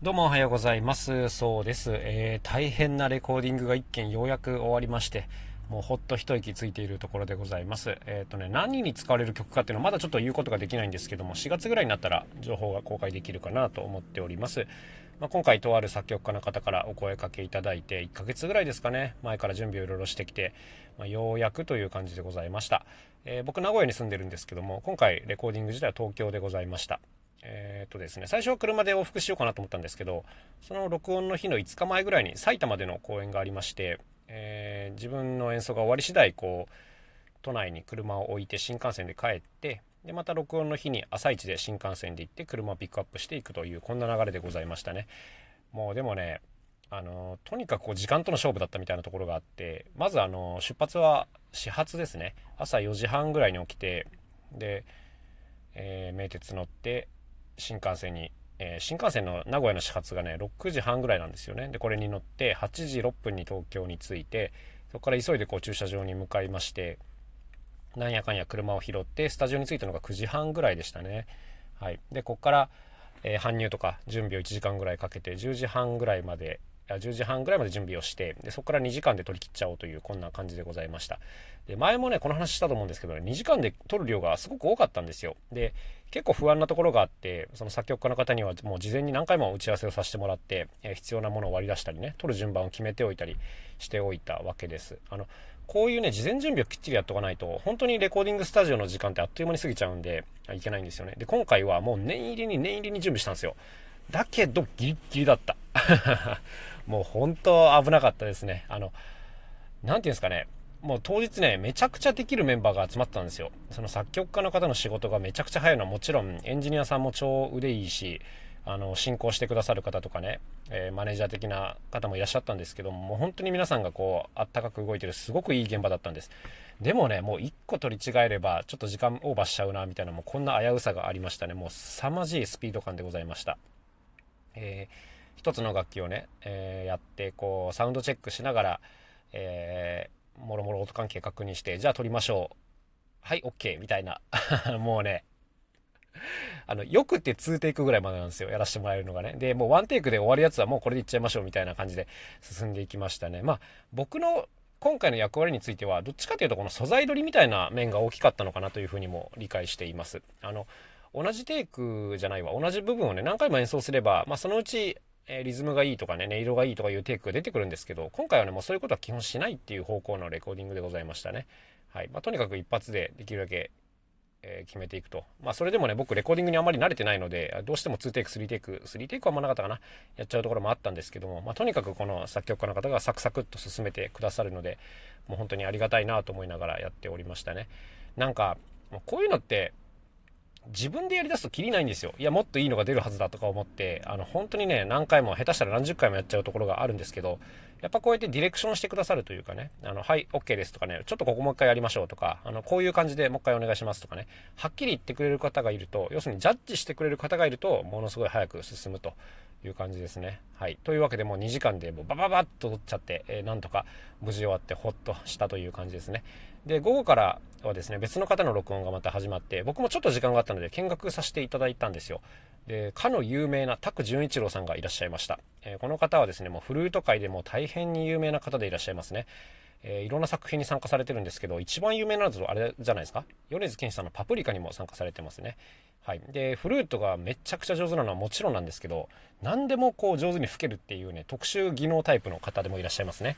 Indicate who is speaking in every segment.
Speaker 1: どうもおはようございます。そうです。えー、大変なレコーディングが1件ようやく終わりまして、もうほっと一息ついているところでございます。えっ、ー、とね、何に使われる曲かっていうのはまだちょっと言うことができないんですけども、4月ぐらいになったら情報が公開できるかなと思っております。まあ、今回とある作曲家の方からお声かけいただいて、1ヶ月ぐらいですかね、前から準備をいろいろしてきて、まあ、ようやくという感じでございました。えー、僕名古屋に住んでるんですけども、今回レコーディング自体は東京でございました。え、っとですね、最初は車で往復しようかなと思ったんですけど、その録音の日の5日前ぐらいに埼玉での公演がありまして、えー、自分の演奏が終わり次第、こう、都内に車を置いて新幹線で帰って、で、また録音の日に朝一で新幹線で行って車をピックアップしていくという、こんな流れでございましたね。もうでもね、あの、とにかくこう時間との勝負だったみたいなところがあって、まずあの、出発は始発ですね。朝4時半ぐらいに起きて、で、えー、名鉄乗って、新幹線に、えー、新幹線の名古屋の始発がね、6時半ぐらいなんですよね。で、これに乗って、8時6分に東京に着いて、そこから急いでこう駐車場に向かいまして、なんやかんや車を拾って、スタジオに着いたのが9時半ぐらいでしたね。はい。で、ここから、えー、搬入とか準備を1時間ぐらいかけて、10時半ぐらいまで、10時半ぐらいまで準備をして、でそこから2時間で取り切っちゃおうという、こんな感じでございました。で前もね、この話したと思うんですけどね、2時間で撮る量がすごく多かったんですよ。で、結構不安なところがあって、その作曲家の方にはもう事前に何回も打ち合わせをさせてもらって、え必要なものを割り出したりね、撮る順番を決めておいたりしておいたわけです。あの、こういうね、事前準備をきっちりやっとかないと、本当にレコーディングスタジオの時間ってあっという間に過ぎちゃうんで、いけないんですよね。で、今回はもう念入りに念入りに準備したんですよ。だけど、ギリギリだった。もう本当危なかったですね。あの、なんていうんですかね。もう当日ね、めちゃくちゃできるメンバーが集まったんですよ。その作曲家の方の仕事がめちゃくちゃ早いのはもちろん、エンジニアさんも超腕いいし、あの、進行してくださる方とかね、えー、マネージャー的な方もいらっしゃったんですけども、う本当に皆さんがこう、あったかく動いてる、すごくいい現場だったんです。でもね、もう一個取り違えれば、ちょっと時間オーバーしちゃうな、みたいな、もうこんな危うさがありましたね。もう凄まじいスピード感でございました。えー、一つの楽器をね、えー、やって、こう、サウンドチェックしながら、えーもろもろ音関係確認して、じゃあ撮りましょう。はい、OK! みたいな。もうね、あの、よくって2テイクぐらいまでなんですよ。やらせてもらえるのがね。で、もう1テイクで終わるやつはもうこれでいっちゃいましょうみたいな感じで進んでいきましたね。まあ、僕の今回の役割については、どっちかというとこの素材取りみたいな面が大きかったのかなというふうにも理解しています。あの、同じテイクじゃないわ。同じ部分をね、何回も演奏すれば、まあ、そのうちえリズムがいいとかね、音色がいいとかいうテイクが出てくるんですけど、今回はね、もうそういうことは基本しないっていう方向のレコーディングでございましたね。はい。まあ、とにかく一発でできるだけ、えー、決めていくと。まあ、それでもね、僕、レコーディングにあまり慣れてないので、どうしても2テイク、3テイク、3テイクはあんまなかったかな、やっちゃうところもあったんですけども、まあ、とにかくこの作曲家の方がサクサクっと進めてくださるので、もう本当にありがたいなと思いながらやっておりましたね。なんか、こういうのって、自分でやりだすときりないんですよ。いや、もっといいのが出るはずだとか思って、あの、本当にね、何回も、下手したら何十回もやっちゃうところがあるんですけど、やっぱこうやってディレクションしてくださるというかね、あの、はい、OK ですとかね、ちょっとここもう一回やりましょうとか、あの、こういう感じでもう一回お願いしますとかね、はっきり言ってくれる方がいると、要するにジャッジしてくれる方がいると、ものすごい早く進むという感じですね。はい。というわけでもう2時間でもうバババッと取っちゃって、えー、なんとか無事終わってほっとしたという感じですね。で、午後からはですね、別の方の録音がまた始まって、僕もちょっと時間があったので見学させていただいたんですよ。で、かの有名な拓純一郎さんがいらっしゃいました。えー、この方はですね、もうフルート界でも大変に有名な方でいらっしゃいますね。えー、いろんな作品に参加されてるんですけど、一番有名なのはあれじゃないですか？米津玄師さんのパプリカにも参加されてますね。はい。で、フルートがめちゃくちゃ上手なのはもちろんなんですけど、何でもこう上手に吹けるっていうね、特殊技能タイプの方でもいらっしゃいますね。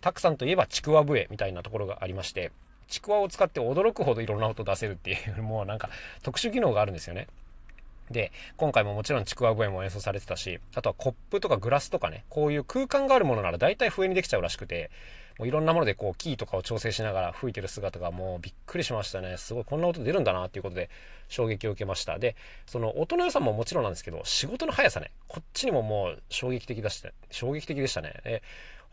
Speaker 1: たくさんといえばちくわ笛みたいなところがありまして、ちくわを使って驚くほどいろんな音出せるっていう、もうなんか特殊技能があるんですよね。で、今回ももちろんちくわ笛も演奏されてたし、あとはコップとかグラスとかね、こういう空間があるものなら大体笛にできちゃうらしくて、もういろんなものでこうキーとかを調整しながら吹いてる姿がもうびっくりしましたね。すごいこんな音出るんだなっていうことで衝撃を受けました。で、その音の良さももちろんなんですけど、仕事の速さね、こっちにももう衝撃的だした、衝撃的でしたね。で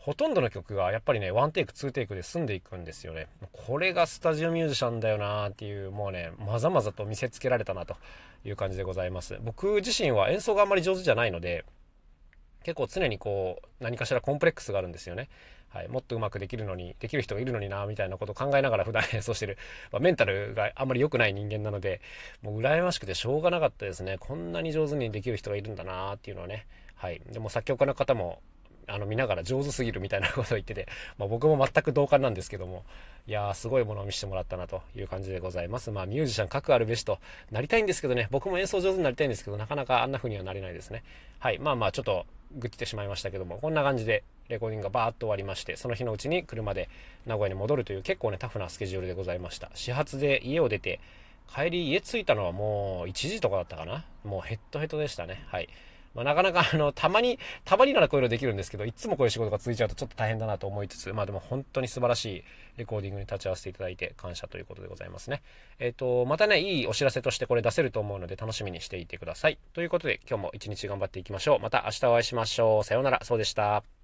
Speaker 1: ほとんどの曲がやっぱりね、ワンテイク、ツーテイクで済んでいくんですよね。これがスタジオミュージシャンだよなーっていう、もうね、まざまざと見せつけられたなという感じでございます。僕自身は演奏があんまり上手じゃないので、結構常にこう、何かしらコンプレックスがあるんですよね。はい、もっとうまくできるのに、できる人がいるのにな、みたいなことを考えながら普段演奏してる、まあ、メンタルがあんまり良くない人間なので、もう羨ましくてしょうがなかったですね。こんなに上手にできる人がいるんだなっていうのはね。はい。でも作曲家の方も、あの見ながら上手すぎるみたいなことを言ってて、まあ、僕も全く同感なんですけども、いやーすごいものを見せてもらったなという感じでございます。まあミュージシャン各あるべしとなりたいんですけどね、僕も演奏上手になりたいんですけど、なかなかあんな風にはなれないですね。はい。まあまあちょっと愚痴ってしまいましたけども、こんな感じでレコーディングがバーッと終わりまして、その日のうちに車で名古屋に戻るという結構ね、タフなスケジュールでございました。始発で家を出て、帰り家着いたのはもう1時とかだったかな。もうヘッドヘッドでしたね。はい。まあ、なかなかあの、たまに、たまにならこういうのできるんですけど、いつもこういう仕事が続いちゃうとちょっと大変だなと思いつつ、まあでも本当に素晴らしいレコーディングに立ち会わせていただいて感謝ということでございますね。えっ、ー、と、またね、いいお知らせとしてこれ出せると思うので楽しみにしていてください。ということで今日も一日頑張っていきましょう。また明日お会いしましょう。さようなら。そうでした。